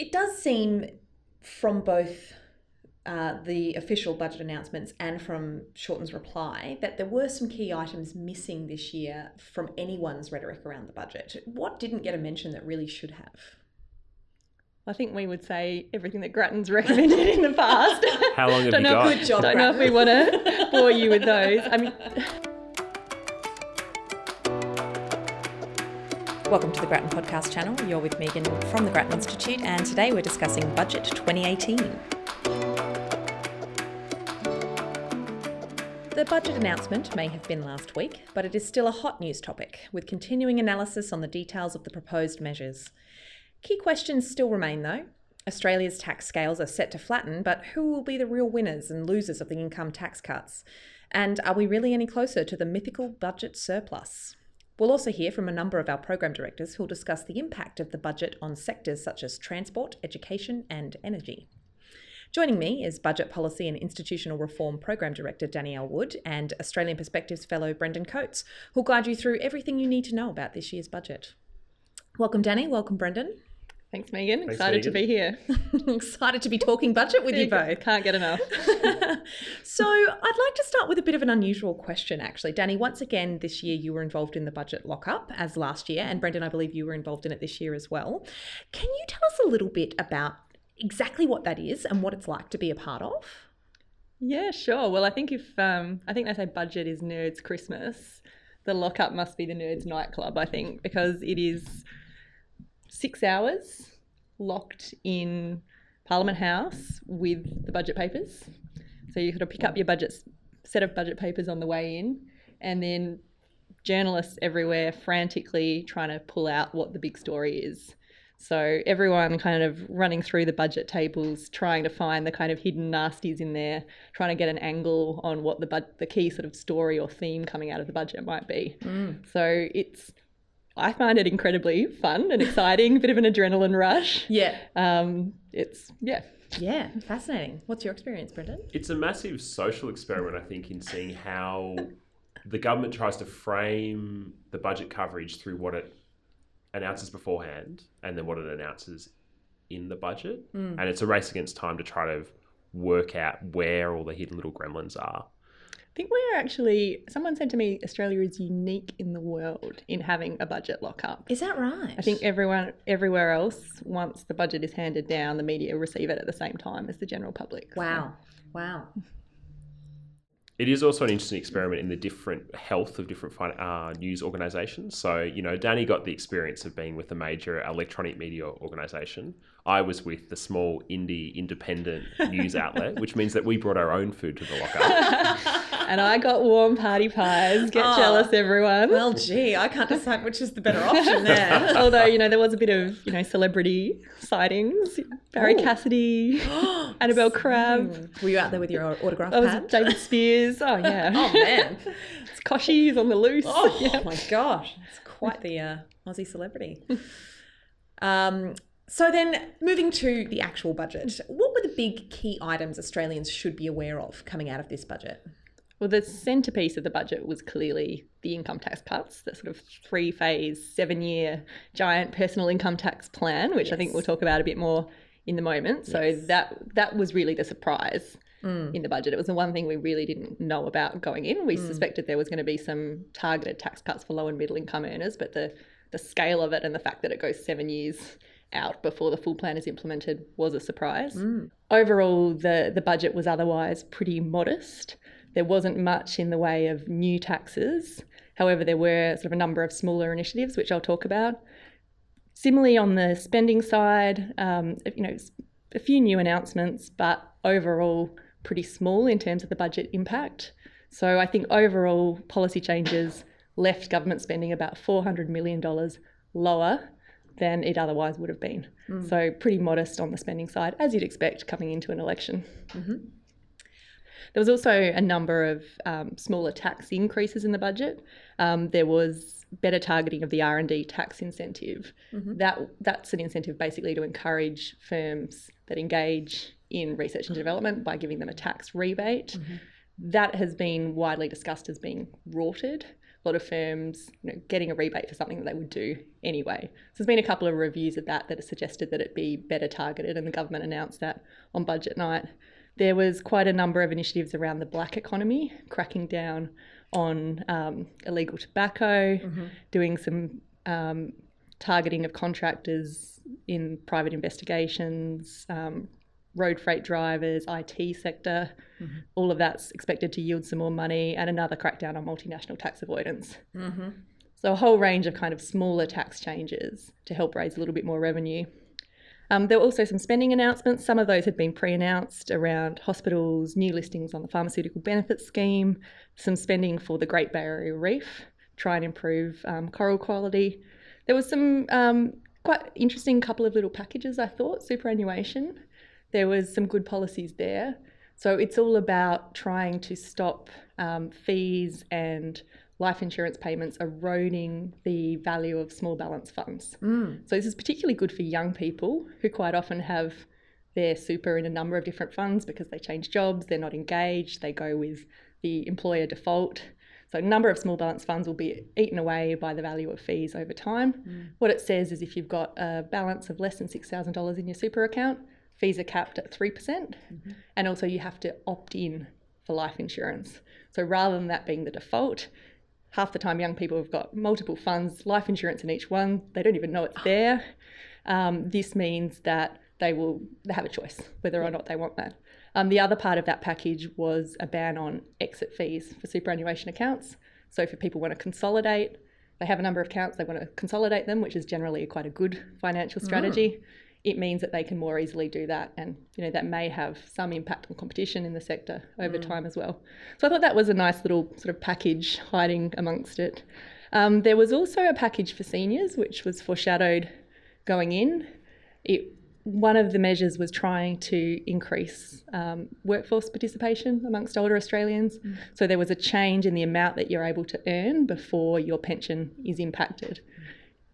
It does seem from both uh, the official budget announcements and from Shorten's reply that there were some key items missing this year from anyone's rhetoric around the budget. What didn't get a mention that really should have? I think we would say everything that Grattan's recommended in the past. How long have Don't you know, got? Good job, Don't know if we want to bore you with those. I mean, Welcome to the Grattan Podcast channel. You're with Megan from the Grattan Institute, and today we're discussing Budget 2018. The budget announcement may have been last week, but it is still a hot news topic, with continuing analysis on the details of the proposed measures. Key questions still remain, though. Australia's tax scales are set to flatten, but who will be the real winners and losers of the income tax cuts? And are we really any closer to the mythical budget surplus? We'll also hear from a number of our program directors who'll discuss the impact of the budget on sectors such as transport, education, and energy. Joining me is Budget Policy and Institutional Reform Program Director Danielle Wood and Australian Perspectives Fellow Brendan Coates, who'll guide you through everything you need to know about this year's budget. Welcome, Danny. Welcome, Brendan. Thanks, Megan. Thanks, Excited to be here. Excited to be talking budget with you both. Can't get enough. so, I'd like to start with a bit of an unusual question, actually. Danny, once again, this year you were involved in the budget lockup, as last year, and Brendan, I believe you were involved in it this year as well. Can you tell us a little bit about exactly what that is and what it's like to be a part of? Yeah, sure. Well, I think if um, I think they say budget is nerds Christmas, the lockup must be the nerds nightclub. I think because it is six hours locked in Parliament House with the budget papers. So you got to pick up your budget set of budget papers on the way in, and then journalists everywhere frantically trying to pull out what the big story is. So everyone kind of running through the budget tables, trying to find the kind of hidden nasties in there, trying to get an angle on what the bud- the key sort of story or theme coming out of the budget might be. Mm. So it's I find it incredibly fun and exciting, a bit of an adrenaline rush. Yeah. Um, it's yeah, Yeah, fascinating. What's your experience, Brendan? It's a massive social experiment, I think, in seeing how the government tries to frame the budget coverage through what it announces beforehand and then what it announces in the budget. And it's a race against time to try to work out where all the hidden little gremlins are. I think we're actually. Someone said to me, Australia is unique in the world in having a budget lockup. Is that right? I think everyone everywhere else, once the budget is handed down, the media receive it at the same time as the general public. So- Wow. Wow. It is also an interesting experiment in the different health of different fin- uh, news organisations. So, you know, Danny got the experience of being with a major electronic media organisation. I was with the small indie independent news outlet, which means that we brought our own food to the lockup. and I got warm party pies. Get Oh. jealous, everyone. Well, gee, I can't decide which is the better option there. Although you know there was a bit of you know celebrity sightings, Barrie Ooh. Cassidy, Annabelle Crabb. Were you out there with your autograph That was pad? David Speers. Oh yeah. Oh man! It's Kochie is on the loose. Oh Yeah. my gosh, it's quite the uh, Aussie celebrity. um, so then, moving to the actual budget, what were the big key items Australians should be aware of coming out of this budget? Well, the centrepiece of the budget was clearly the income tax cuts, the sort of three phase, seven year giant personal income tax plan, which I think we'll talk about a bit more in the moment. So Yes. that that was really the surprise mm. in the budget. It was the one thing we really didn't know about going in. We mm. suspected there was going to be some targeted tax cuts for low and middle income earners, but the the scale of it and the fact that it goes seven years out before the full plan is implemented was a surprise. Overall, the, the budget was otherwise pretty modest. There wasn't much in the way of new taxes. However, there were sort of a number of smaller initiatives, which I'll talk about. Similarly, on the spending side, um, you know, a few new announcements, but overall pretty small in terms of the budget impact. So I think overall policy changes left government spending about $400 million lower than it otherwise would have been. So pretty modest on the spending side, as you'd expect coming into an election. There was also a number of um, smaller tax increases in the budget. Um, there was better targeting of the R and D tax incentive. That that's an incentive basically to encourage firms that engage in research and development by giving them a tax rebate. That has been widely discussed as being rorted. A lot of firms you know, getting a rebate for something that they would do anyway. So there's been a couple of reviews of that that have suggested that it be better targeted, and the government announced that on budget night. There was quite a number of initiatives around the black economy, cracking down on um, illegal tobacco, mm-hmm. doing some um, targeting of contractors in private investigations, um, road freight drivers, IT sector. Mm-hmm. All of that's expected to yield some more money, and another crackdown on multinational tax avoidance. Mm-hmm. So, a whole range of kind of smaller tax changes to help raise a little bit more revenue. Um, there were also some spending announcements. Some of those had been pre announced around hospitals, new listings on the pharmaceutical benefits scheme, some spending for the Great Barrier Reef, try and improve um, coral quality. There was some um, quite interesting couple of little packages, I thought, superannuation there was some good policies there. So it's all about trying to stop um, fees and life insurance payments eroding the value of small balance funds. Mm. So this is particularly good for young people who quite often have their super in a number of different funds because they change jobs, they're not engaged, they go with the employer default. So a number of small balance funds will be eaten away by the value of fees over time. Mm. What it says is if you've got a balance of less than $6,000 in your super account, fees are capped at 3%. percent mm hmm And also, you have to opt in for life insurance. So rather than that being the default, half the time young people have got multiple funds, life insurance in each one, they don't even know it's there. Um, this means that they will they have a choice whether or not they want that. Um, the other part of that package was a ban on exit fees for superannuation accounts. So if people want to consolidate, they have a number of accounts, they want to consolidate them, which is generally quite a good financial strategy. Mm it means that they can more easily do that and you know that may have some impact on competition in the sector over mm. time as well so i thought that was a nice little sort of package hiding amongst it um, there was also a package for seniors which was foreshadowed going in it one of the measures was trying to increase um, workforce participation amongst older Australians. Mm. So there was a change in the amount that you're able to earn before your pension is impacted. Mm.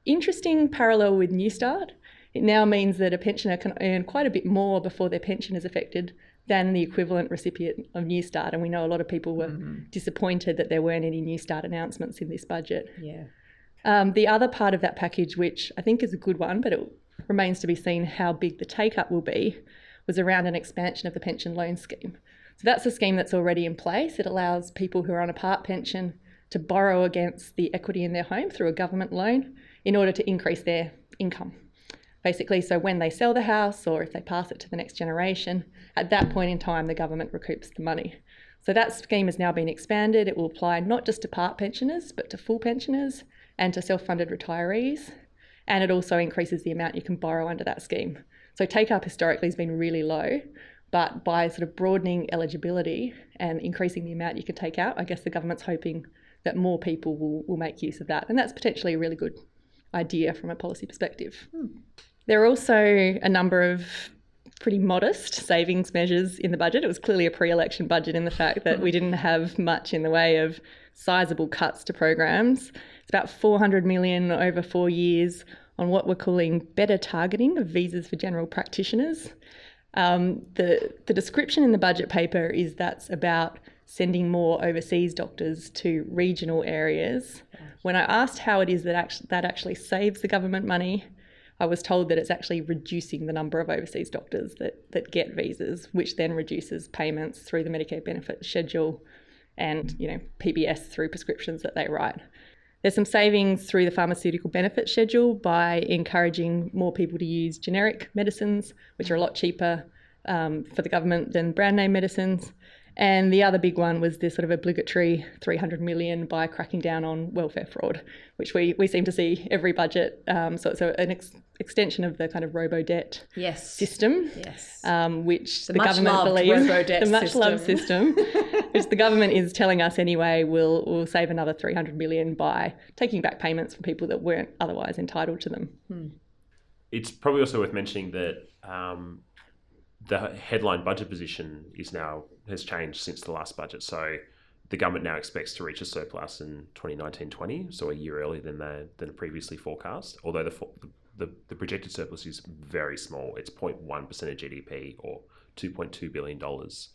Interesting parallel with New Newstart. It now means that a pensioner can earn quite a bit more before their pension is affected than the equivalent recipient of Newstart. And we know a lot of people were mm-hmm. disappointed that there weren't any Newstart announcements in this budget. Yeah. Um, the other part of that package, which I think is a good one, but it remains to be seen how big the take up will be, was around an expansion of the pension loan scheme. So that's a scheme that's already in place. It allows people who are on a part pension to borrow against the equity in their home through a government loan in order to increase their income basically. So when they sell the house or if they pass it to the next generation, at that point in time, the government recoups the money. So that scheme has now been expanded. It will apply not just to part pensioners, but to full pensioners and to self funded retirees. And it also increases the amount you can borrow under that scheme. So take up historically has been really low, but by sort of broadening eligibility and increasing the amount you can take out, I guess the government's hoping that more people will, will make use of that. And that's potentially a really good idea from a policy perspective. Hmm. There are also a number of pretty modest savings measures in the budget. It was clearly a pre election budget in the fact that we didn't have much in the way of sizable cuts to programs. It's about 400 million over four years on what we're calling better targeting of visas for general practitioners. Um, the, the description in the budget paper is that's about sending more overseas doctors to regional areas. When I asked how it is that actually, that actually saves the government money, I was told that it's actually reducing the number of overseas doctors that, that get visas, which then reduces payments through the Medicare benefit schedule and you know PBS through prescriptions that they write. There's some savings through the pharmaceutical benefit schedule by encouraging more people to use generic medicines, which are a lot cheaper um, for the government than brand name medicines. And the other big one was this sort of obligatory 300 million by cracking down on welfare fraud, which we, we seem to see every budget. Um, so it's a, an ex- extension of the kind of robo debt yes. system, yes. Um, which the, the government believes the much loved system, which the government is telling us anyway will will save another 300 million by taking back payments from people that weren't otherwise entitled to them. Hmm. It's probably also worth mentioning that um, the headline budget position is now has changed since the last budget. So the government now expects to reach a surplus in 2019-20, so a year earlier than the, than previously forecast. Although the, the the projected surplus is very small, it's 0.1 percent of GDP or 2.2 billion dollars.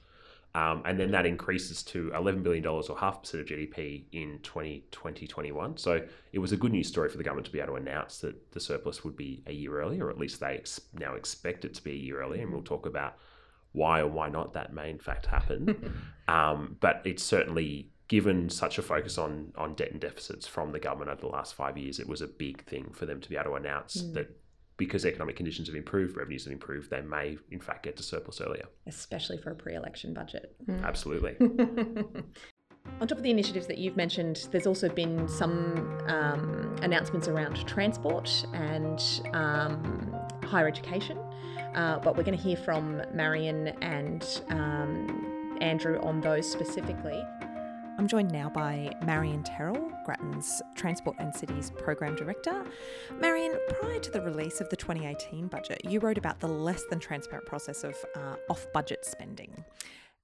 Um, and then that increases to $11 billion or half percent of GDP in 2020 21. So it was a good news story for the government to be able to announce that the surplus would be a year earlier, or at least they ex- now expect it to be a year earlier, And we'll talk about why or why not that may in fact happen. um, but it's certainly given such a focus on on debt and deficits from the government over the last five years, it was a big thing for them to be able to announce mm. that because economic conditions have improved, revenues have improved, they may in fact get to surplus earlier. Especially for a pre-election budget. Mm. Absolutely. On top of the initiatives that you've mentioned, there's also been some um, announcements around transport and um, higher education. Uh, but we're going to hear from Marion and um, Andrew on those specifically. I'm joined now by Marion Terrill, Grattan's Transport and Cities Program Director. Marion, prior to the release of the 2018 budget, you wrote about the less than transparent process of uh, off budget spending.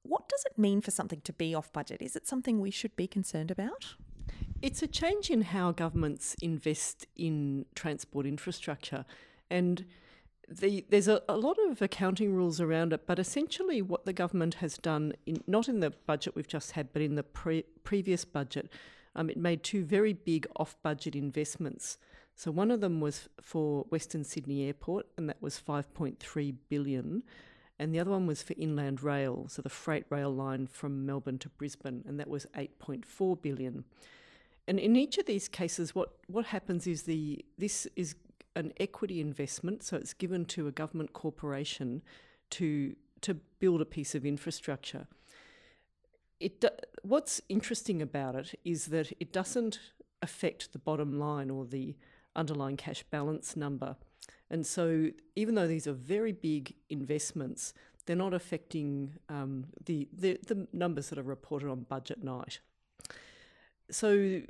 What does it mean for something to be off budget? Is it something we should be concerned about? It's a change in how governments invest in transport infrastructure. And the, there's a, a, lot of accounting rules around it, but essentially, what the government has done, in, not in the budget we've just had, but in the pre- previous budget, um, it made two very big off budget investments. So, one of them was for Western Sydney Airport, and that was 5.3 billion. And the other one was for Inland Rail, so the freight rail line from Melbourne to Brisbane, and that was 8.4 billion. And in each of these cases, what, what happens is the this is an equity investment, so it's given to a government corporation to to build a piece of infrastructure. It what's interesting about it is that it doesn't affect the bottom line or the underlying cash balance number. And so, even though these are very big investments, they're not affecting um, the, the, the numbers that are reported on budget night. So,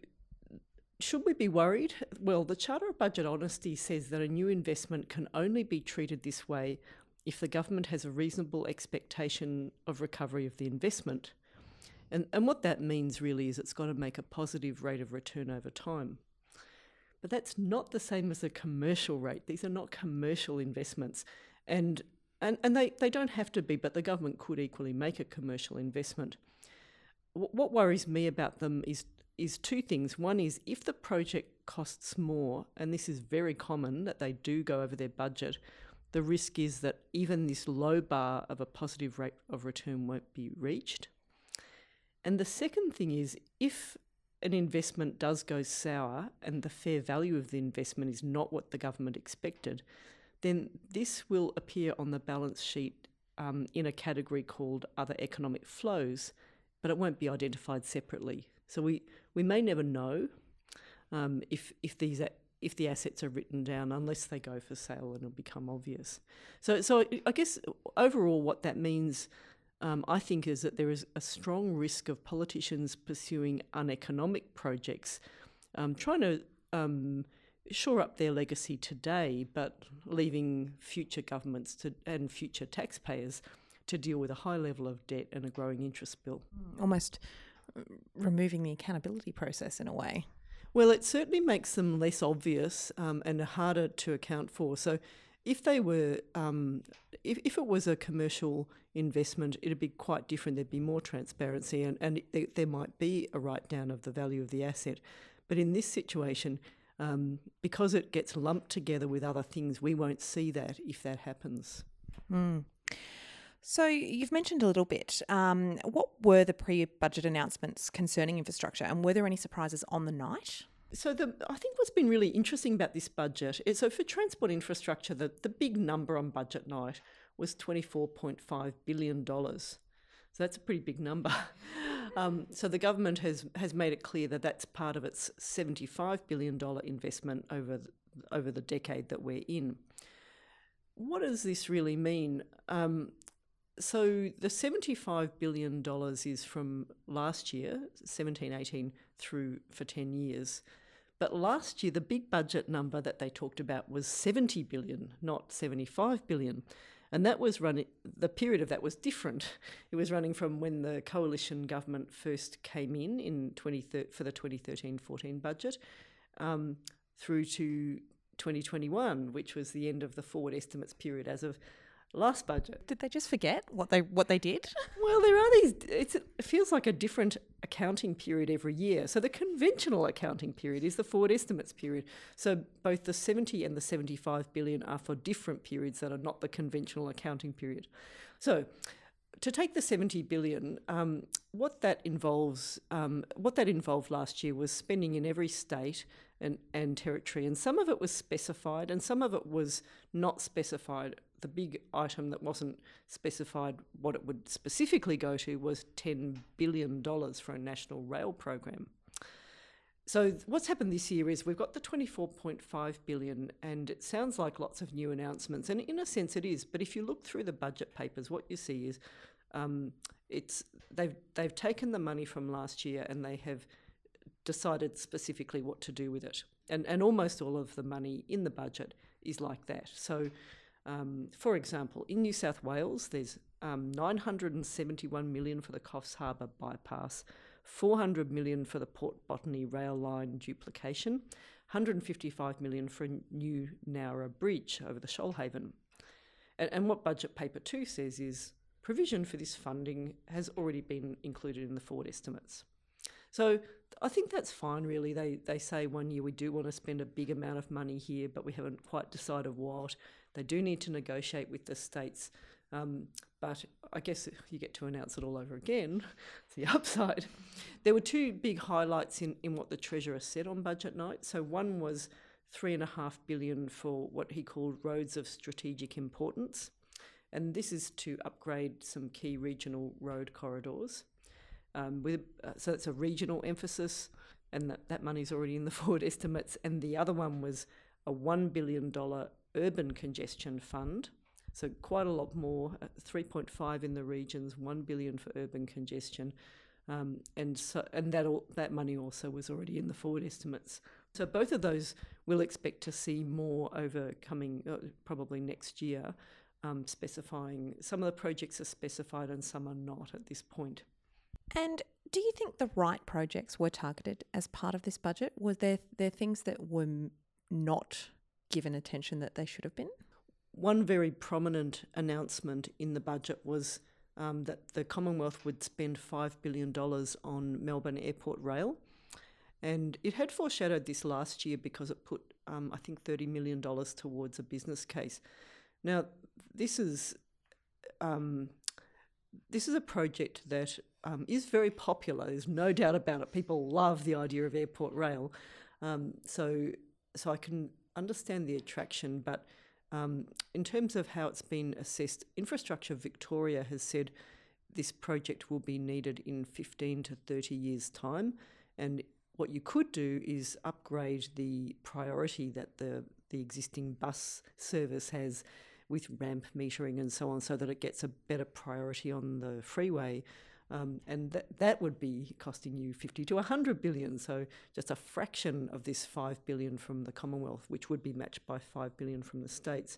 should we be worried? Well, the Charter of Budget Honesty says that a new investment can only be treated this way if the government has a reasonable expectation of recovery of the investment. And, and what that means really is it's got to make a positive rate of return over time. But that's not the same as a commercial rate. These are not commercial investments. And, and, and they, they don't have to be, but the government could equally make a commercial investment. What worries me about them is is two things. One is if the project costs more, and this is very common that they do go over their budget, the risk is that even this low bar of a positive rate of return won't be reached. And the second thing is if an investment does go sour and the fair value of the investment is not what the government expected, then this will appear on the balance sheet um, in a category called other economic flows, but it won't be identified separately. So we, we may never know um, if if these if the assets are written down unless they go for sale and it'll become obvious. So so I guess overall what that means. Um, I think is that there is a strong risk of politicians pursuing uneconomic projects, um, trying to um, shore up their legacy today, but leaving future governments to, and future taxpayers to deal with a high level of debt and a growing interest bill. Almost removing the accountability process in a way. Well, it certainly makes them less obvious um, and harder to account for. So, if they were, um, if, if it was a commercial investment, it'd be quite different. There'd be more transparency and, and there, there might be a write down of the value of the asset. But in this situation, um, because it gets lumped together with other things, we won't see that if that happens. Mm. So you've mentioned a little bit. Um, what were the pre-budget announcements concerning infrastructure, and were there any surprises on the night? So the I think what's been really interesting about this budget is so for transport infrastructure, the, the big number on budget night was twenty four point five billion dollars. So that's a pretty big number. Um, so the government has has made it clear that that's part of its seventy five billion dollar investment over the, over the decade that we're in. What does this really mean? Um, so the $75 billion is from last year, 17, 18, through for 10 years. But last year, the big budget number that they talked about was 70 billion, not 75 billion. And that was running, the period of that was different. It was running from when the coalition government first came in, in 20, for the 2013 14 budget um, through to 2021, which was the end of the forward estimates period as of last budget. Did they just forget what they what they did? Well, there are these. it feels like a different accounting period every year. So the conventional accounting period is the forward estimates period. So both the 70 and the 75 billion are for different periods that are not the conventional accounting period. So to take the 70 billion, um, what that involves, um, what that involved last year was spending in every state and, and territory, and some of it was specified, and some of it was not specified. The big item that wasn't specified what it would specifically go to was $10 billion for a national rail program. So what's happened this year is we've got the 24.5 billion and it sounds like lots of new announcements and in a sense it is but if you look through the budget papers what you see is um, it's they've they've taken the money from last year and they have decided specifically what to do with it and and almost all of the money in the budget is like that so um, for example in New South Wales there's um, 971 million for the Coffs Harbour bypass 400 million for the Port Botany rail line duplication, 155 million for a new Nowra bridge over the Shoalhaven. And, and what budget paper 2 says is provision for this funding has already been included in the forward estimates. So I think that's fine, really. They, they say one year we do want to spend a big amount of money here, but we haven't quite decided what. They do need to negotiate with the states um, but I guess you get to announce it all over again. It's the upside. There were two big highlights in, in what the Treasurer said on budget night. So one was three and a half billion for what he called roads of strategic importance. And this is to upgrade some key regional road corridors. Um, with, uh, so it's a regional emphasis, and that, that money's already in the forward estimates. And the other one was a $1 billion urban congestion fund so quite a lot more, uh, 3.5 in the regions, 1 billion for urban congestion. Um, and so, and that all, that money also was already in the forward estimates. So both of those we'll expect to see more over coming uh, probably next year, um, specifying some of the projects are specified and some are not at this point. And do you think the right projects were targeted as part of this budget? Were there there things that were not given attention that they should have been? One very prominent announcement in the budget was um, that the Commonwealth would spend $5 billion on Melbourne Airport Rail. And it had foreshadowed this last year because it put, um, I think, $30 million towards a business case. Now, this is. Um, this is a project that um, is very popular. There's no doubt about it. People love the idea of airport rail, um, so so I can understand the attraction. But um, in terms of how it's been assessed, Infrastructure Victoria has said this project will be needed in 15 to 30 years' time. And what you could do is upgrade the priority that the, the existing bus service has with ramp metering and so on so that it gets a better priority on the freeway. Um, and that, that would be costing you 50 to 100 billion. So just a fraction of this 5 billion from the Commonwealth, which would be matched by 5 billion from the states.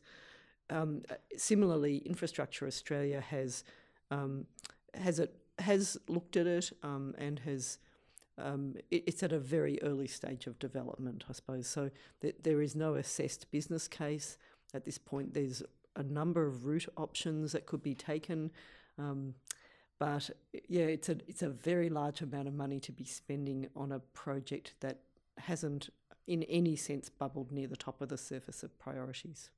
Um, similarly, Infrastructure Australia has um, has it has looked at it um, and has um, it, it's at a very early stage of development, I suppose. So th- there is no assessed business case at this point. There's a number of route options that could be taken. Um, but yeah, it's a it's a very large amount of money to be spending on a project that hasn't, in any sense, bubbled near the top of the surface of priorities.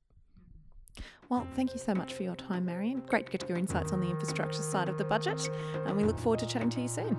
Well, thank you so much for your time, Marion. Great to get your insights on the infrastructure side of the budget, and we look forward to chatting to you soon.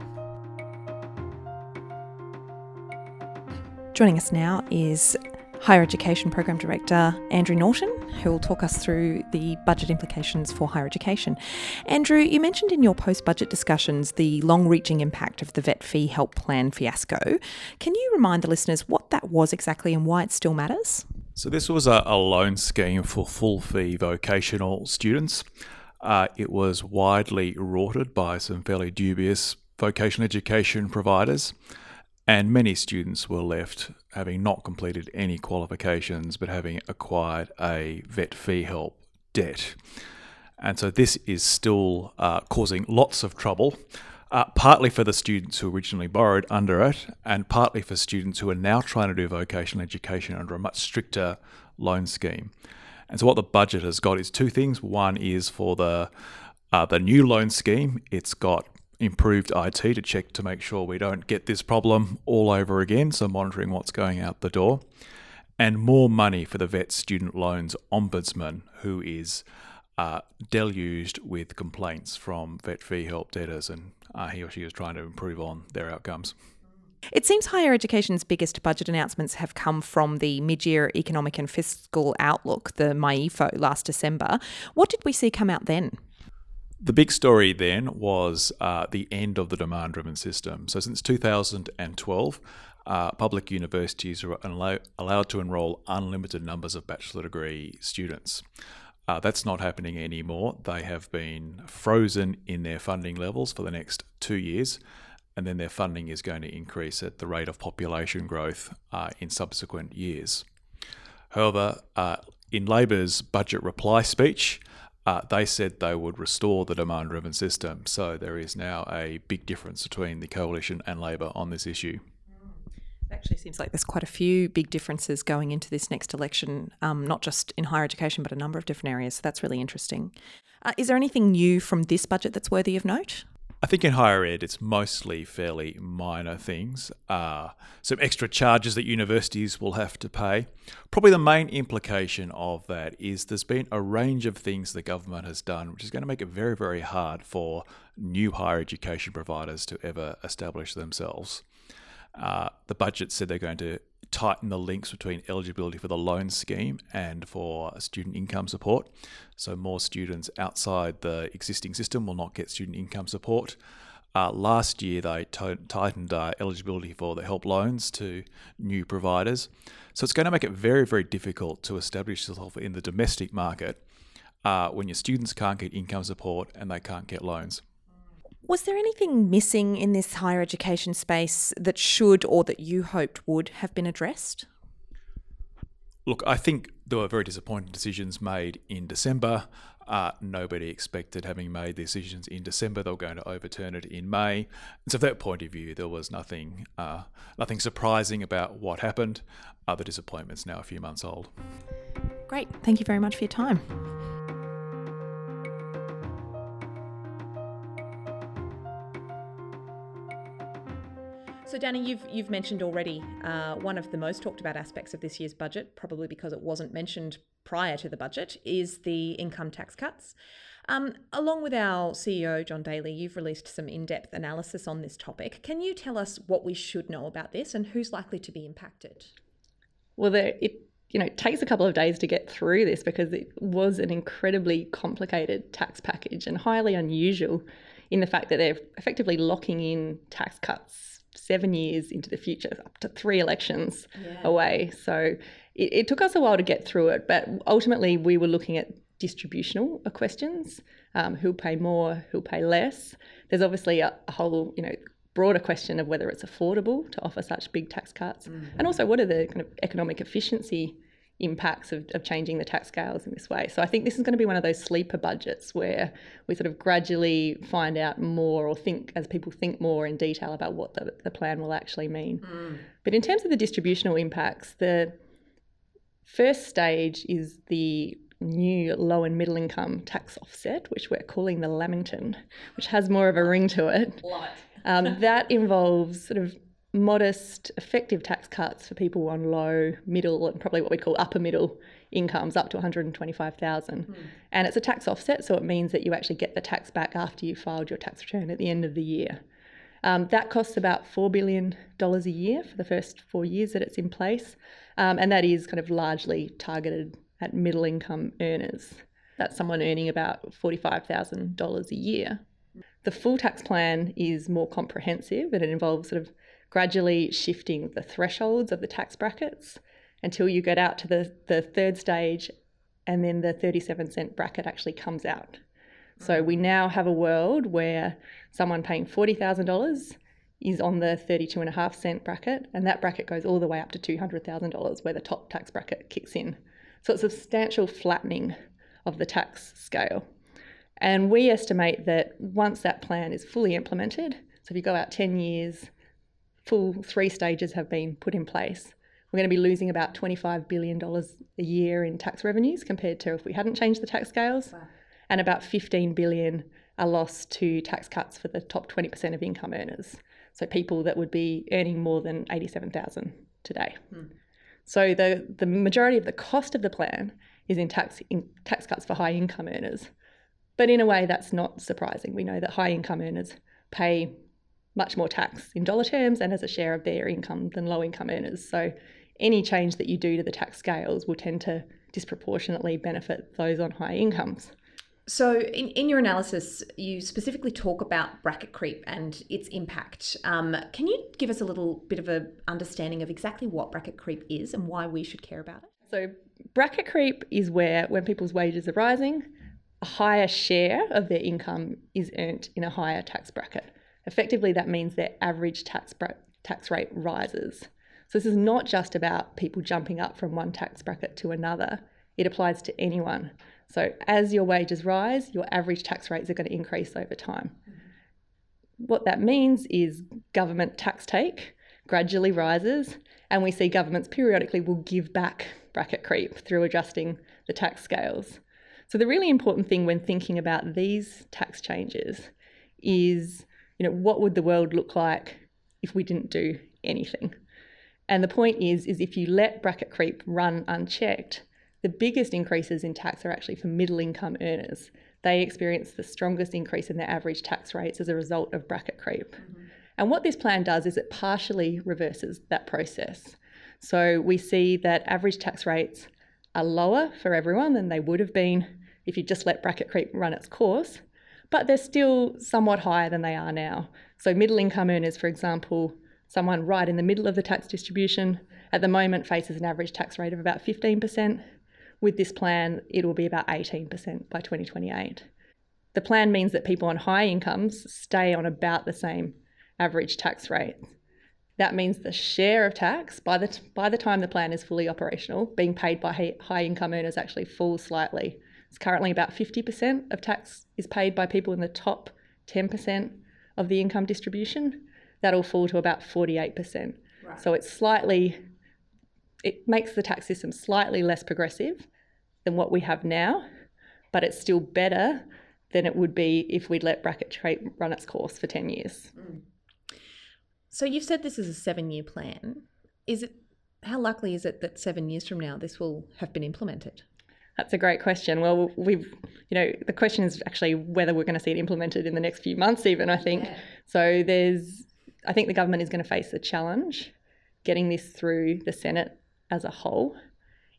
Joining us now is Higher Education Program Director Andrew Norton, who will talk us through the budget implications for higher education. Andrew, you mentioned in your post budget discussions the long reaching impact of the vet fee help plan fiasco. Can you remind the listeners what that was exactly and why it still matters? So, this was a, a loan scheme for full fee vocational students. Uh, it was widely rorted by some fairly dubious vocational education providers and many students were left having not completed any qualifications but having acquired a vet fee help debt. And so this is still uh, causing lots of trouble, uh, partly for the students who originally borrowed under it, and partly for students who are now trying to do vocational education under a much stricter loan scheme. And so what the budget has got is two things. One is for the uh, the new loan scheme. It's got improved IT to check to make sure we don't get this problem all over again. So monitoring what's going out the door, and more money for the vet student loans ombudsman, who is uh, deluged with complaints from vet fee help debtors, and uh, he or she is trying to improve on their outcomes. It seems higher education's biggest budget announcements have come from the mid year economic and fiscal outlook, the MYEFO, last December. What did we see come out then? The big story then was uh, the end of the demand driven system. So, since 2012, uh, public universities are allow- allowed to enrol unlimited numbers of bachelor degree students. Uh, that's not happening anymore. They have been frozen in their funding levels for the next two years and then their funding is going to increase at the rate of population growth uh, in subsequent years. However, uh, in Labor's budget reply speech, uh, they said they would restore the demand driven system. So there is now a big difference between the Coalition and Labor on this issue. It actually seems like there's quite a few big differences going into this next election, um, not just in higher education, but a number of different areas. So that's really interesting. Uh, is there anything new from this budget that's worthy of note? I think in higher ed, it's mostly fairly minor things. Uh, some extra charges that universities will have to pay. Probably the main implication of that is there's been a range of things the government has done, which is going to make it very, very hard for new higher education providers to ever establish themselves. Uh, the budget said they're going to tighten the links between eligibility for the loan scheme and for student income support. So, more students outside the existing system will not get student income support. Uh, last year, they t- tightened uh, eligibility for the help loans to new providers. So, it's going to make it very, very difficult to establish yourself in the domestic market uh, when your students can't get income support and they can't get loans. Was there anything missing in this higher education space that should or that you hoped would have been addressed? Look, I think there were very disappointing decisions made in December. Uh, nobody expected, having made the decisions in December, they were going to overturn it in May. And so, from that point of view, there was nothing, uh, nothing surprising about what happened. Other disappointments now a few months old. Great. Thank you very much for your time. So, Danny, you've you've mentioned already uh, one of the most talked about aspects of this year's budget, probably because it wasn't mentioned prior to the budget, is the income tax cuts. Um, along with our CEO John Daley, you've released some in-depth analysis on this topic. Can you tell us what we should know about this and who's likely to be impacted? Well, there, it you know takes a couple of days to get through this because it was an incredibly complicated tax package and highly unusual in the fact that they're effectively locking in tax cuts seven years into the future, up to three elections yeah. away. So it, it, took us a while to get through it, but ultimately we were looking at distributional questions: um, who'll pay more, who'll pay less. There's obviously a, a, whole, you know, broader question of whether it's affordable to offer such big tax cuts, mm-hmm. and also what are the kind of economic efficiency impacts of, of changing the tax scales in this way. So I think this is going to be one of those sleeper budgets where we sort of gradually find out more or think as people think more in detail about what the, the plan will actually mean. Mm. But in terms of the distributional impacts, the first stage is the new low and middle income tax offset, which we're calling the Lamington, which has more of a ring to it. Love Um, that involves sort of modest, effective tax cuts for people on low, middle, and probably what we call upper middle incomes up to 125,000. Mm. And it's a tax offset, so it means that you actually get the tax back after you filed your tax return at the end of the year. Um, that costs about $4 billion a year for the first four years that it's in place. Um, and that is kind of largely targeted at middle income earners. That's someone earning about $45,000 a year. The full tax plan is more comprehensive and it involves sort of gradually shifting the thresholds of the tax brackets until you get out to the, the third stage and then the 37 cent bracket actually comes out. So mm. we now have a world where someone paying $40,000 is on the 32.5 cent bracket, and that bracket goes all the way up to $200,000 where the top tax bracket kicks in. So it's a substantial flattening of the tax scale. And we estimate that once that plan is fully implemented, so if you go out 10 years, full three stages have been put in place, we're going to be losing about $25 billion a year in tax revenues compared to if we hadn't changed the tax scales. Wow. And about 15 billion are lost to tax cuts for the top 20% of income earners. So people that would be earning more than 87,000 today. Hmm. So the, the majority of the cost of the plan is in tax in tax cuts for high income earners. But in a way that's not surprising. We know that high income earners pay much more tax in dollar terms and as a share of their income than low income earners. So any change that you do to the tax scales will tend to disproportionately benefit those on high incomes. So, in, in your analysis, you specifically talk about bracket creep and its impact. Um, can you give us a little bit of an understanding of exactly what bracket creep is and why we should care about it? So, bracket creep is where, when people's wages are rising, a higher share of their income is earned in a higher tax bracket. Effectively, that means their average tax, bra- tax rate rises. So this is not just about people jumping up from one tax bracket to another, it applies to anyone. So as your wages rise, your average tax rates are going to increase over time. What that means is government tax take gradually rises, and we see governments periodically will give back bracket creep through adjusting the tax scales. So the really important thing when thinking about these tax changes is, you know, what would the world look like if we didn't do anything? And the point is, is if you let bracket creep run unchecked, the biggest increases in tax are actually for middle income earners. They experience the strongest increase in their average tax rates as a result of bracket creep. Mm-hmm. And what this plan does is it partially reverses that process. So we see that average tax rates are lower for everyone than they would have been if you just let bracket creep run its course, but they're still somewhat higher than they are now. So middle income earners, for example, someone right in the middle of the tax distribution, at the moment faces an average tax rate of about 15%. With this plan, it will be about 18% by 2028. The plan means that people on high incomes stay on about the same average tax rate. That means the share of tax by the, t- by the time the plan is fully operational, being paid by high income earners actually falls slightly. It's currently about 50% of tax is paid by people in the top 10% of the income distribution that'll fall to about 48%. Right. So it's slightly, it makes the tax system slightly less progressive than what we have now, but it's still better than it would be if we'd let bracket creep run its course for 10 years. Mm. So you've said this is a seven year plan. Is it, how likely is it that seven years from now this will have been implemented? That's a great question. Well, we've, you know, the question is actually whether we're going to see it implemented in the next few months, even, I think. Yeah. So there's I think the government is going to face a challenge getting this through the Senate as a whole.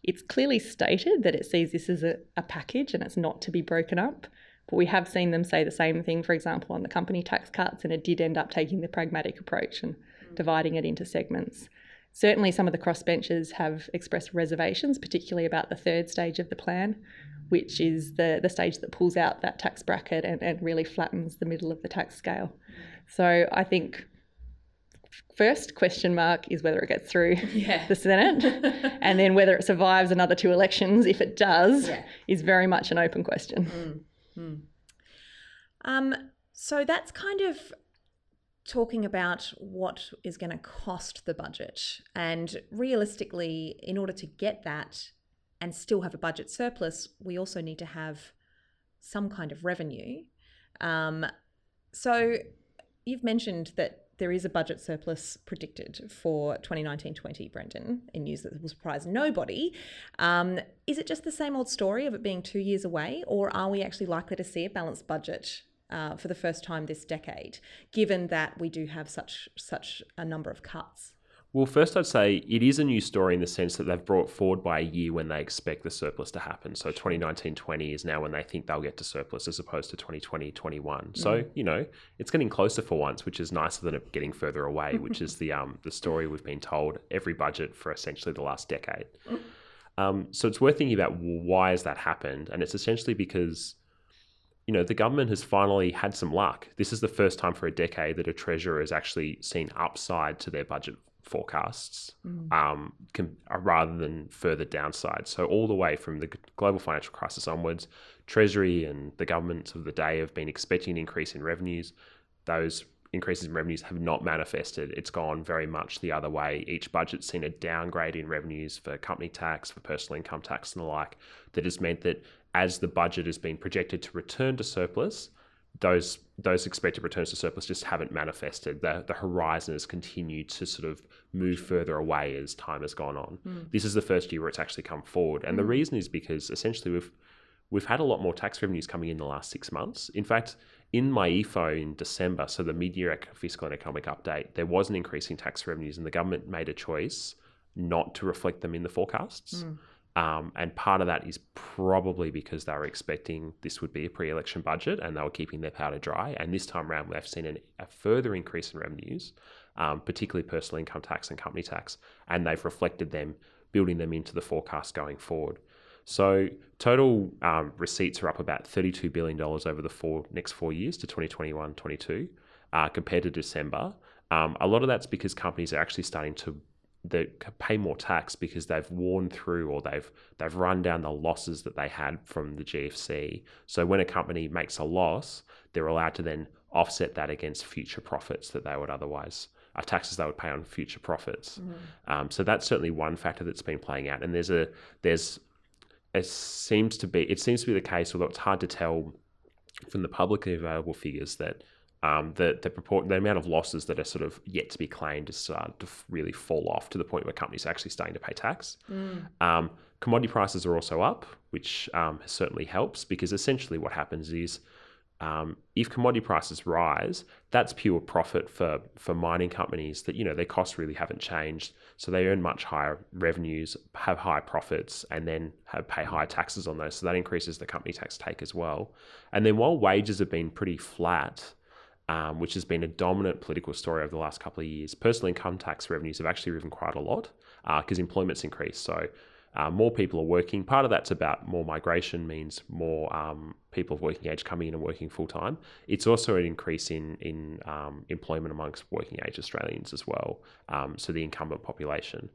It's clearly stated that it sees this as a, a package and it's not to be broken up. But we have seen them say the same thing, for example, on the company tax cuts, and it did end up taking the pragmatic approach and mm. dividing it into segments. Certainly, some of the crossbenchers have expressed reservations, particularly about the third stage of the plan, which is the, the stage that pulls out that tax bracket and, and really flattens the middle of the tax scale. So I think first question mark is whether it gets through yeah. the Senate, and then whether it survives another two elections. If it does, yeah. is very much an open question. Mm. Mm. Um, so that's kind of talking about what is going to cost the budget, and realistically, in order to get that and still have a budget surplus, we also need to have some kind of revenue. Um, so you've mentioned that there is a budget surplus predicted for 2019-20, Brendan, in news that will surprise nobody. Um, is it just the same old story of it being two years away, or are we actually likely to see a balanced budget uh, for the first time this decade, given that we do have such such a number of cuts? Well, first, I'd say it is a new story in the sense that they've brought forward by a year when they expect the surplus to happen. So 2019 20 is now when they think they'll get to surplus as opposed to 2020 21. Mm. So, you know, it's getting closer for once, which is nicer than it getting further away, which is the, um, the story we've been told every budget for essentially the last decade. Um, so it's worth thinking about why has that happened? And it's essentially because you know, the government has finally had some luck. This is the first time for a decade that a treasurer has actually seen upside to their budget forecasts mm. um, can, uh, rather than further downside. So, all the way from the global financial crisis onwards, Treasury and the governments of the day have been expecting an increase in revenues. Those increases in revenues have not manifested. It's gone very much the other way. Each budget's seen a downgrade in revenues for company tax, for personal income tax, and the like. That has meant that as the budget has been projected to return to surplus, those those expected returns to surplus just haven't manifested. The the horizon has continued to sort of move further away as time has gone on. Mm. This is the first year where it's actually come forward, and mm. the reason is because essentially we've we've had a lot more tax revenues coming in the last six months. In fact, in MYEFO in December, so the mid-year fiscal and economic update, there was an increase in tax revenues, and the government made a choice not to reflect them in the forecasts. Mm. Um, and part of that is probably because they were expecting this would be a pre election budget and they were keeping their powder dry. And this time around, we've seen an, a further increase in revenues, um, particularly personal income tax and company tax, and they've reflected them, building them into the forecast going forward. So total um, receipts are up about $32 billion over the four, next four years to 2021 22 uh, compared to December. Um, a lot of that's because companies are actually starting to they pay more tax because they've worn through or they've they've run down the losses that they had from the GFC. So when a company makes a loss, they're allowed to then offset that against future profits that they would otherwise uh, taxes they would pay on future profits. Mm. Um, so that's certainly one factor that's been playing out. And there's a there's it seems to be it seems to be the case, although it's hard to tell from the publicly available figures that um, the the purport the amount of losses that are sort of yet to be claimed is started to really fall off to the point where companies are actually starting to pay tax. Mm. Um, commodity prices are also up, which um, certainly helps because essentially what happens is um, if commodity prices rise, that's pure profit for for mining companies that you know their costs really haven't changed, so they earn much higher revenues, have high profits, and then have pay higher taxes on those. So that increases the company tax take as well. And then while wages have been pretty flat, um, which has been a dominant political story over the last couple of years. Personal income tax revenues have actually risen quite a lot because uh, employment's increased. So uh, more people are working. Part of that's about more migration means more um, people of working age coming in and working full time. It's also an increase in in um, employment amongst working age Australians as well. Um, so the incumbent population.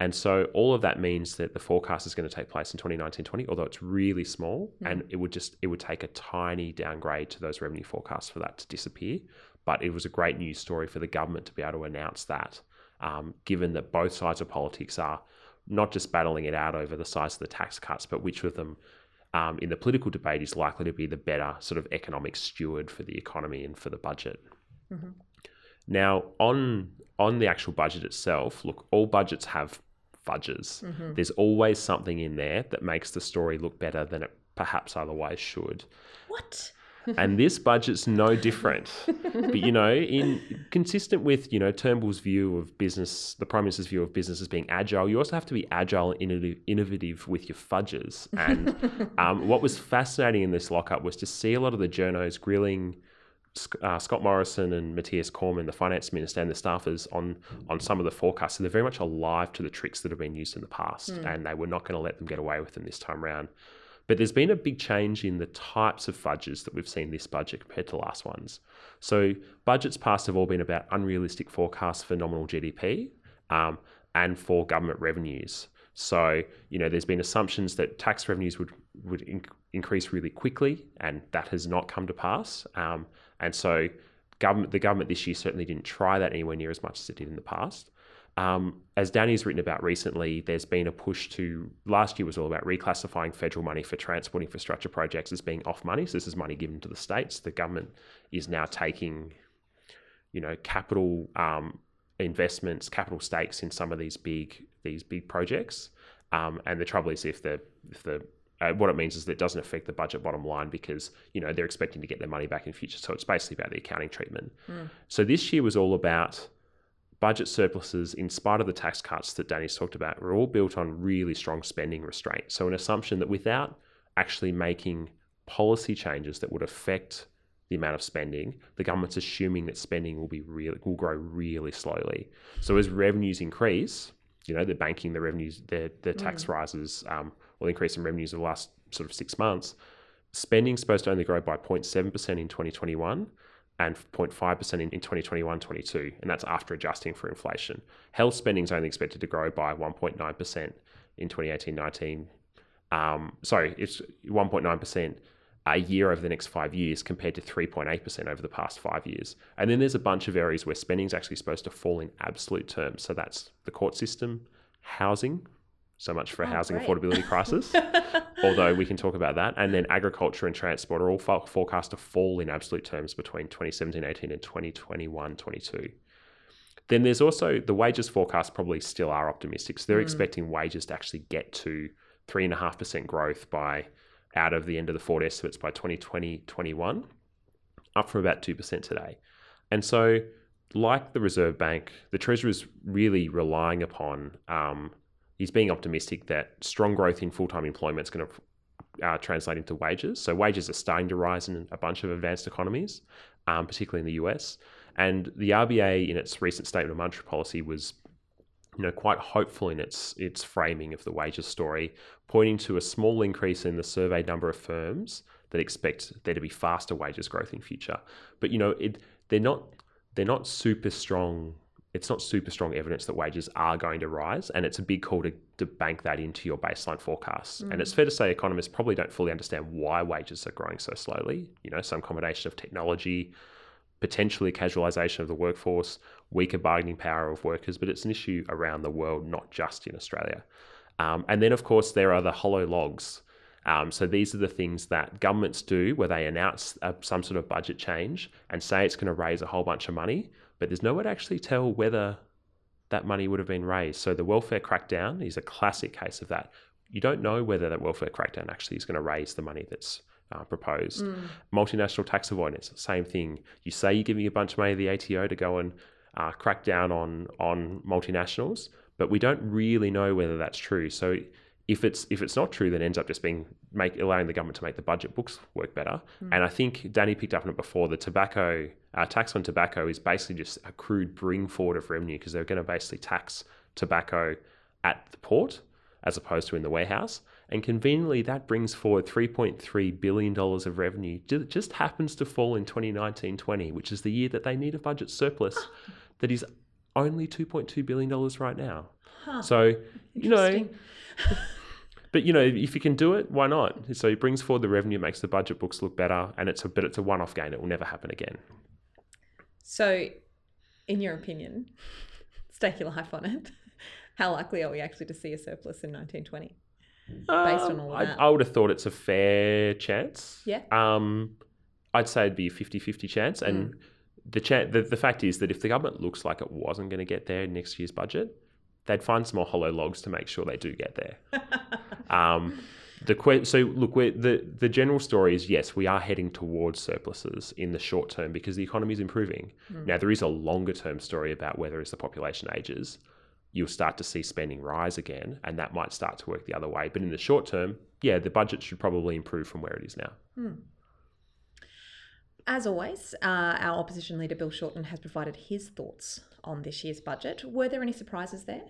And so all of that means that the forecast is going to take place in 2019-20, although it's really small, mm. and it would just it would take a tiny downgrade to those revenue forecasts for that to disappear. But it was a great news story for the government to be able to announce that, um, given that both sides of politics are not just battling it out over the size of the tax cuts, but which of them um, in the political debate is likely to be the better sort of economic steward for the economy and for the budget. Mm-hmm. Now, on on the actual budget itself, look, all budgets have fudges. Mm-hmm. There's always something in there that makes the story look better than it perhaps otherwise should. What? and this budget's no different. but you know, in consistent with you know Turnbull's view of business, the Prime Minister's view of business as being agile, you also have to be agile and innovative with your fudges. And um, what was fascinating in this lockup was to see a lot of the journos grilling uh, Scott Morrison and Mathias Cormann, the finance minister, and the staffers on on some of the forecasts. So they're very much alive to the tricks that have been used in the past, mm. and they were not going to let them get away with them this time around. But there's been a big change in the types of fudges that we've seen this budget compared to last ones. So budgets past have all been about unrealistic forecasts for nominal GDP um, and for government revenues. So you know, there's been assumptions that tax revenues would would in- increase really quickly, and that has not come to pass. Um, and so government, the government this year certainly didn't try that anywhere near as much as it did in the past. Um, as Danny's written about recently, there's been a push to, last year was all about reclassifying federal money for transport infrastructure projects as being off money. So this is money given to the states. The government is now taking, you know, capital um, investments, capital stakes in some of these big these big projects. Um, and the trouble is if the if the uh, what it means is that it doesn't affect the budget bottom line because you know they're expecting to get their money back in future. So it's basically about the accounting treatment. Mm. So this year was all about budget surpluses, in spite of the tax cuts that Danny's talked about, were all built on really strong spending restraint. So an assumption that without actually making policy changes that would affect the amount of spending, the government's assuming that spending will be really will grow really slowly. So as revenues increase, you know, the banking, the revenues, the the tax mm. rises. Um, or the increase in revenues in the last sort of six months, spending is supposed to only grow by 0.7% in 2021 and 0.5% in, in 2021 22, and that's after adjusting for inflation. Health spending is only expected to grow by 1.9% in 2018 19. Um, sorry, it's 1.9%. a year over the next five years compared to 3.8% over the past five years. And then there's a bunch of areas where spending is actually supposed to fall in absolute terms. So that's the court system, housing, so much for a Oh, housing great. affordability crisis, although we can talk about that. And then agriculture and transport are all fo- forecast to fall in absolute terms between 2017 18 and 2021 22. Then there's also the wages forecast probably still are optimistic. So they're hmm. expecting wages to actually get to 3.5% growth by out of the end of the forward estimates by 2020 21, up from about 2% today. And so, like the Reserve Bank, the Treasurer is really relying upon, um, he's being optimistic that strong growth in full time employment is going to uh, translate into wages. So, wages are starting to rise in a bunch of advanced economies, um, particularly in the US. And the RBA, in its recent statement of monetary policy, was you know, quite hopeful in its its framing of the wages story, pointing to a small increase in the surveyed number of firms that expect there to be faster wages growth in future. But you know, it they're not they're not super strong. It's not super strong evidence that wages are going to rise, and it's a big call to, to bank that into your baseline forecasts. And it's mm. fair to say economists probably don't fully understand why wages are growing so slowly. You know, some combination of technology, potentially casualisation of the workforce, weaker bargaining power of workers, but it's an issue around the world, not just in Australia. Um, and then, of course, there are the hollow logs. Um, so these are the things that governments do where they announce uh, some sort of budget change and say it's going to raise a whole bunch of money, but there's no way to actually tell whether that money would have been raised. So the welfare crackdown is a classic case of that. You don't know whether that welfare crackdown actually is going to raise the money that's uh, proposed. Multinational tax avoidance, same thing. You say you're giving a bunch of money to the ATO to go and uh, crack down on on multinationals, but we don't really know whether that's true. So if it's if it's not true, then it ends up just being make allowing the government to make the budget books work better. And I think Danny picked up on it before. The tobacco uh, tax on tobacco is basically just a crude bring forward of revenue because they're going to basically tax tobacco at the port as opposed to in the warehouse. And conveniently, that brings forward $3.3 billion of revenue. It Just happens to fall in 2019 20, which is the year that they need a budget surplus that is only $2.2 billion right now. So, you know, but you know, if you can do it, why not? So it brings forward the revenue, makes the budget books look better, and it's a but it's a one-off gain. It will never happen again. So, in your opinion, stake your life on it. How likely are we actually to see a surplus in 1920? Based on Um, all of I, that. I would have thought it's a fair chance. Yeah. Um, I'd say it'd be a 50-50 chance, and the, cha- the the fact is that if the government looks like it wasn't going to get there in next year's budget, they'd find some more hollow logs to make sure they do get there. um, the que- so look, we're, the the general story is yes, we are heading towards surpluses in the short term because the economy is improving. Now there is a longer term story about whether as the population ages, you'll start to see spending rise again, and that might start to work the other way. But in the short term, yeah, the budget should probably improve from where it is now. As always, uh, our opposition leader Bill Shorten has provided his thoughts on this year's budget. Were there any surprises there?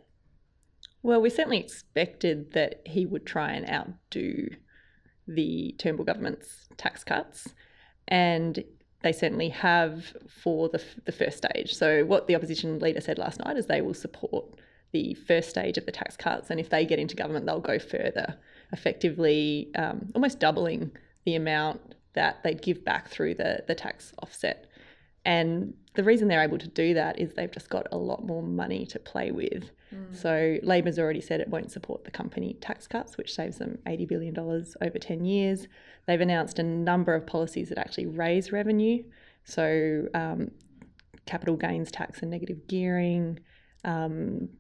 Well, we certainly expected that he would try and outdo the Turnbull government's tax cuts, and they certainly have for the, the first stage. So, what the opposition leader said last night is they will support the first stage of the tax cuts, and if they get into government, they'll go further, effectively um, almost doubling the amount that they'd give back through the, the tax offset. And the reason they're able to do that is they've just got a lot more money to play with. So Labor's already said it won't support the company tax cuts, which saves them $80 billion over 10 years. They've announced a number of policies that actually raise revenue. So um, capital gains tax and negative gearing, um,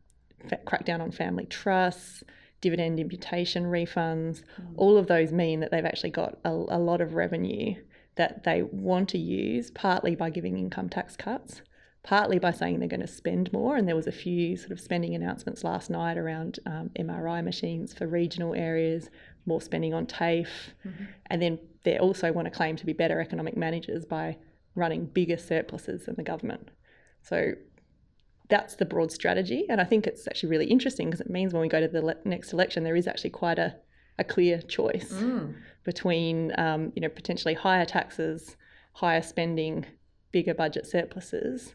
crackdown on family trusts, dividend imputation refunds. All of those mean that they've actually got a, a lot of revenue that they want to use, partly by giving income tax cuts, partly by saying they're going to spend more. And there was a few sort of spending announcements last night around um, MRI machines for regional areas, more spending on TAFE, and then they also want to claim to be better economic managers by running bigger surpluses than the government. So that's the broad strategy. And I think it's actually really interesting because it means when we go to the le- next election, there is actually quite a, a clear choice between, um, you know, potentially higher taxes, higher spending, bigger budget surpluses,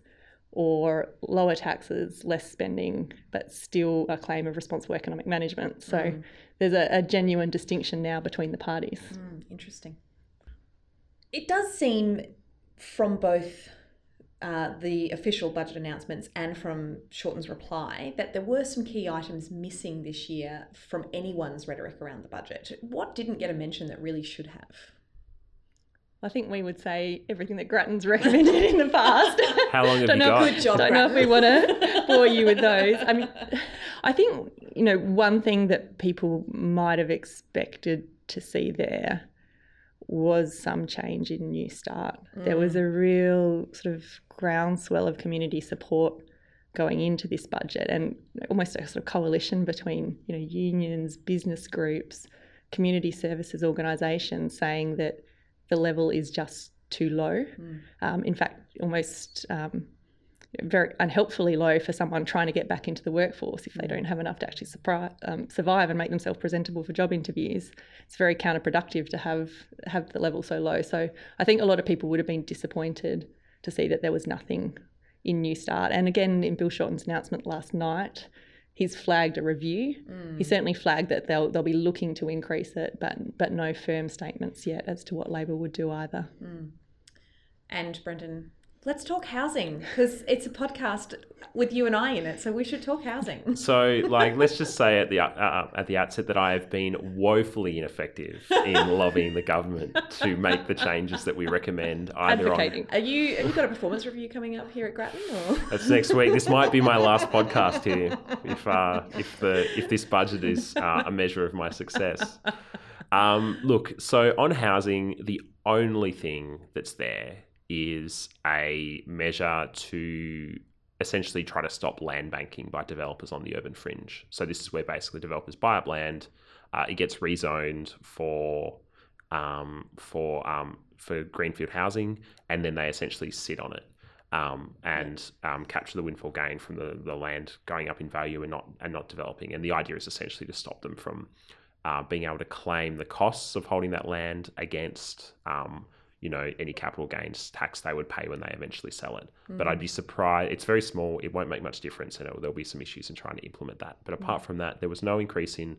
or lower taxes, less spending, but still a claim of responsible economic management. So there's a, a genuine distinction now between the parties. Hmm, interesting. it does seem from both uh, the official budget announcements and from Shorten's reply that there were some key items missing this year from anyone's rhetoric around the budget. What didn't get a mention that really should have? I think we would say everything that Grattan's recommended in the past. How long have don't you know, got? Good job, Don't know if we want to bore you with those. I mean, I think you know one thing that people might have expected to see there was some change in Newstart. There was a real sort of groundswell of community support going into this budget, and almost a sort of coalition between you know unions, business groups, community services organisations, saying that the level is just too low. Um, in fact, almost um, very unhelpfully low for someone trying to get back into the workforce if they mm. don't have enough to actually surpri- um, survive and make themselves presentable for job interviews. It's very counterproductive to have have the level so low. So I think a lot of people would have been disappointed to see that there was nothing in Newstart. And again, in Bill Shorten's announcement last night, he's flagged a review. He mm. certainly flagged that they'll they'll be looking to increase it, but but no firm statements yet as to what Labor would do either. Mm. And Brendan, let's talk housing because it's a podcast with you and I in it, so we should talk housing. So, like, let's just say at the uh, uh, at the outset that I have been woefully ineffective in lobbying the government to make the changes that we recommend. Either Advocating. Are you? Have you got a performance review coming up here at Grattan? Or? that's next week. This might be my last podcast here, if uh, if the if this budget is uh, a measure of my success. Um, look, so on housing, the only thing that's there is a measure to essentially try to stop land banking by developers on the urban fringe. So this is where basically developers buy up land, uh, it gets rezoned for um, for um, for greenfield housing, and then they essentially sit on it um, and um, capture the windfall gain from the, the land going up in value and not and not developing. And the idea is essentially to stop them from uh, being able to claim the costs of holding that land against um, you know any capital gains tax they would pay when they eventually sell it. But I'd be surprised. It's very small. It won't make much difference, and it, there'll be some issues in trying to implement that. But apart from that, there was no increase in.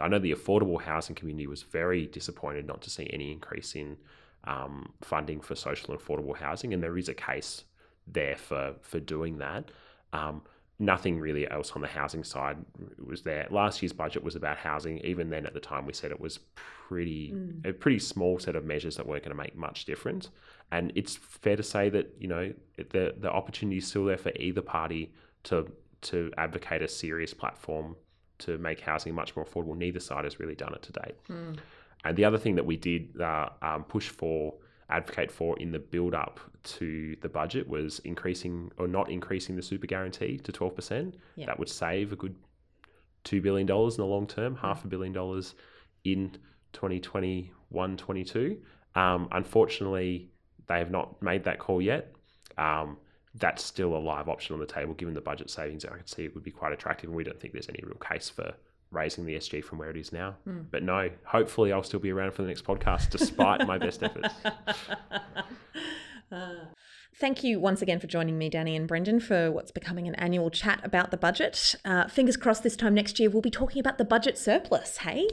I know the affordable housing community was very disappointed not to see any increase in um, funding for social and affordable housing, and there is a case there for for doing that. Um, nothing really else on the housing side was there. Last year's budget was about housing. Even then, at the time, we said it was pretty a pretty small set of measures that weren't going to make much difference. And it's fair to say that you know the the opportunity is still there for either party to to advocate a serious platform to make housing much more affordable. Neither side has really done it to date. And the other thing that we did uh, um, push for, advocate for in the build up to the budget was increasing or not increasing the super guarantee to 12%. Yeah. That would save a good $2 billion in the long term, half a billion dollars in 2021 22. Um, unfortunately, they have not made that call yet. Um, that's still a live option on the table given the budget savings. I could see it would be quite attractive, and we don't think there's any real case for raising the SG from where it is now. Hmm. But no, hopefully I'll still be around for the next podcast despite my best efforts. Uh, Thank you once again for joining me, Danny and Brendan, for what's becoming an annual chat about the budget. Uh, fingers crossed this time next year we'll be talking about the budget surplus, hey?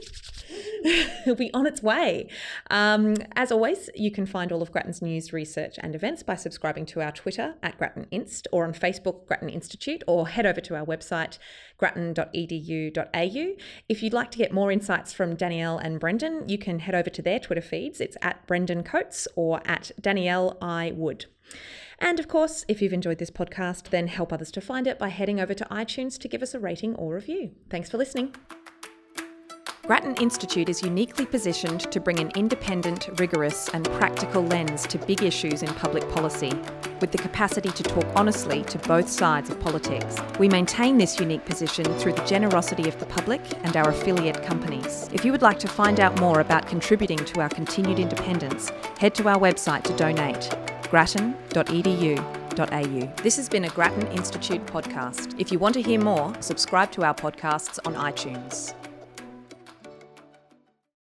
It'll be on its way. Um, as always, you can find all of Grattan's news, research, and events by subscribing to our Twitter at Grattan Inst or on Facebook, Grattan Institute, or head over to our website, grattan.edu.au. If you'd like to get more insights from Danielle and Brendan, you can head over to their Twitter feeds. It's at Brendan Coates or at Danielle I Wood. And of course, if you've enjoyed this podcast, then help others to find it by heading over to iTunes to give us a rating or review. Thanks for listening. Grattan Institute is uniquely positioned to bring an independent, rigorous, and practical lens to big issues in public policy, with the capacity to talk honestly to both sides of politics. We maintain this unique position through the generosity of the public and our affiliate companies. If you would like to find out more about contributing to our continued independence, head to our website to donate grattan.edu.au. This has been a Grattan Institute podcast. If you want to hear more, subscribe to our podcasts on iTunes.